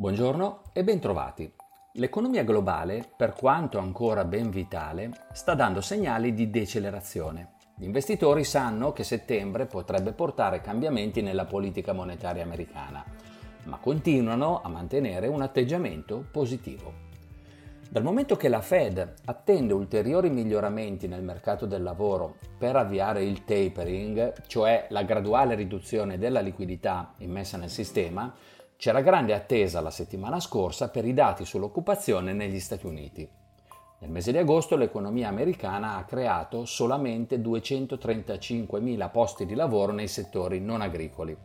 Buongiorno e bentrovati. L'economia globale, per quanto ancora ben vitale, sta dando segnali di decelerazione. Gli investitori sanno che settembre potrebbe portare cambiamenti nella politica monetaria americana, ma continuano a mantenere un atteggiamento positivo. Dal momento che la Fed attende ulteriori miglioramenti nel mercato del lavoro per avviare il tapering, cioè la graduale riduzione della liquidità immessa nel sistema, c'era grande attesa la settimana scorsa per i dati sull'occupazione negli Stati Uniti. Nel mese di agosto l'economia americana ha creato solamente 235.000 posti di lavoro nei settori non agricoli.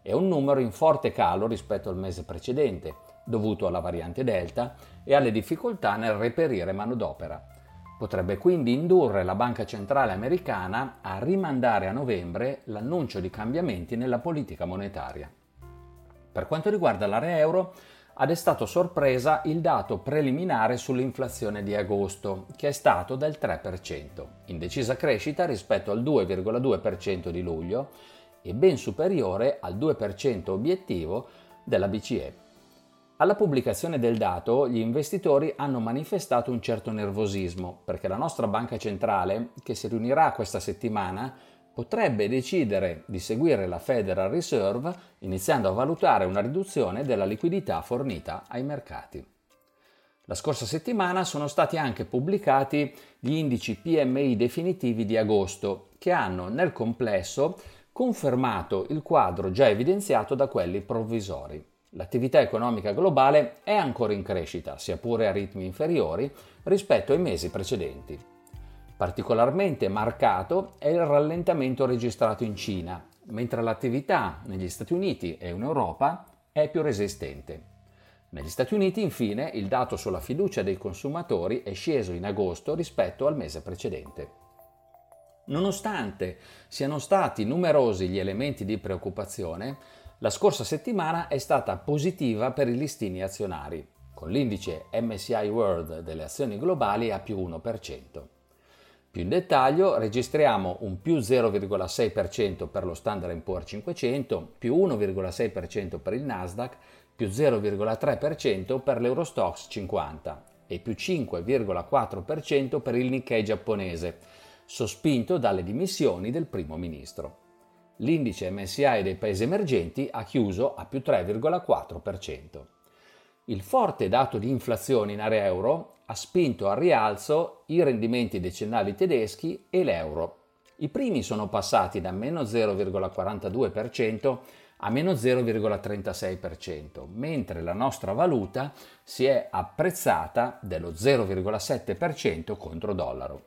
È un numero in forte calo rispetto al mese precedente, dovuto alla variante Delta e alle difficoltà nel reperire manodopera. Potrebbe quindi indurre la Banca Centrale Americana a rimandare a novembre l'annuncio di cambiamenti nella politica monetaria. Per quanto riguarda l'area euro, ha destato sorpresa il dato preliminare sull'inflazione di agosto, che è stato del 3%, in decisa crescita rispetto al 2,2% di luglio e ben superiore al 2% obiettivo della BCE. Alla pubblicazione del dato gli investitori hanno manifestato un certo nervosismo perché la nostra banca centrale, che si riunirà questa settimana, potrebbe decidere di seguire la Federal Reserve iniziando a valutare una riduzione della liquidità fornita ai mercati. La scorsa settimana sono stati anche pubblicati gli indici PMI definitivi di agosto che hanno nel complesso confermato il quadro già evidenziato da quelli provvisori. L'attività economica globale è ancora in crescita, sia pure a ritmi inferiori rispetto ai mesi precedenti. Particolarmente marcato è il rallentamento registrato in Cina, mentre l'attività negli Stati Uniti e in Europa è più resistente. Negli Stati Uniti, infine, il dato sulla fiducia dei consumatori è sceso in agosto rispetto al mese precedente. Nonostante siano stati numerosi gli elementi di preoccupazione, la scorsa settimana è stata positiva per i listini azionari, con l'indice MSCI World delle azioni globali a più 1%. Più in dettaglio registriamo un più 0,6% per lo Standard Poor's 500, più 1,6% per il Nasdaq, più 0,3% per l'Eurostox 50 e più 5,4% per il Nikkei giapponese, sospinto dalle dimissioni del primo ministro l'indice MSI dei paesi emergenti ha chiuso a più 3,4%. Il forte dato di inflazione in area euro ha spinto al rialzo i rendimenti decennali tedeschi e l'euro. I primi sono passati da meno 0,42% a meno 0,36%, mentre la nostra valuta si è apprezzata dello 0,7% contro dollaro.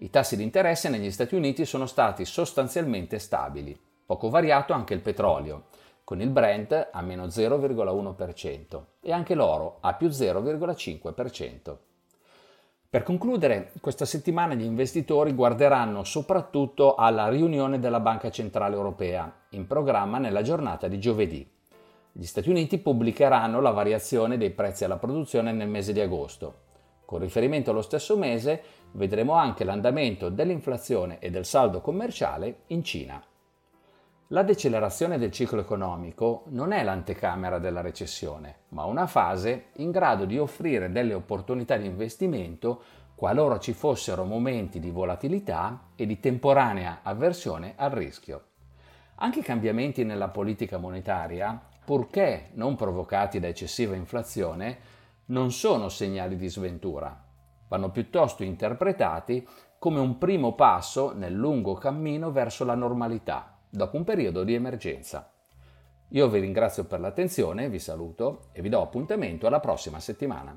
I tassi di interesse negli Stati Uniti sono stati sostanzialmente stabili, poco variato anche il petrolio, con il Brent a meno 0,1% e anche l'oro a più 0,5%. Per concludere, questa settimana gli investitori guarderanno soprattutto alla riunione della Banca Centrale Europea, in programma nella giornata di giovedì. Gli Stati Uniti pubblicheranno la variazione dei prezzi alla produzione nel mese di agosto con riferimento allo stesso mese vedremo anche l'andamento dell'inflazione e del saldo commerciale in Cina. La decelerazione del ciclo economico non è l'antecamera della recessione, ma una fase in grado di offrire delle opportunità di investimento qualora ci fossero momenti di volatilità e di temporanea avversione al rischio. Anche i cambiamenti nella politica monetaria, purché non provocati da eccessiva inflazione, non sono segnali di sventura, vanno piuttosto interpretati come un primo passo nel lungo cammino verso la normalità, dopo un periodo di emergenza. Io vi ringrazio per l'attenzione, vi saluto e vi do appuntamento alla prossima settimana.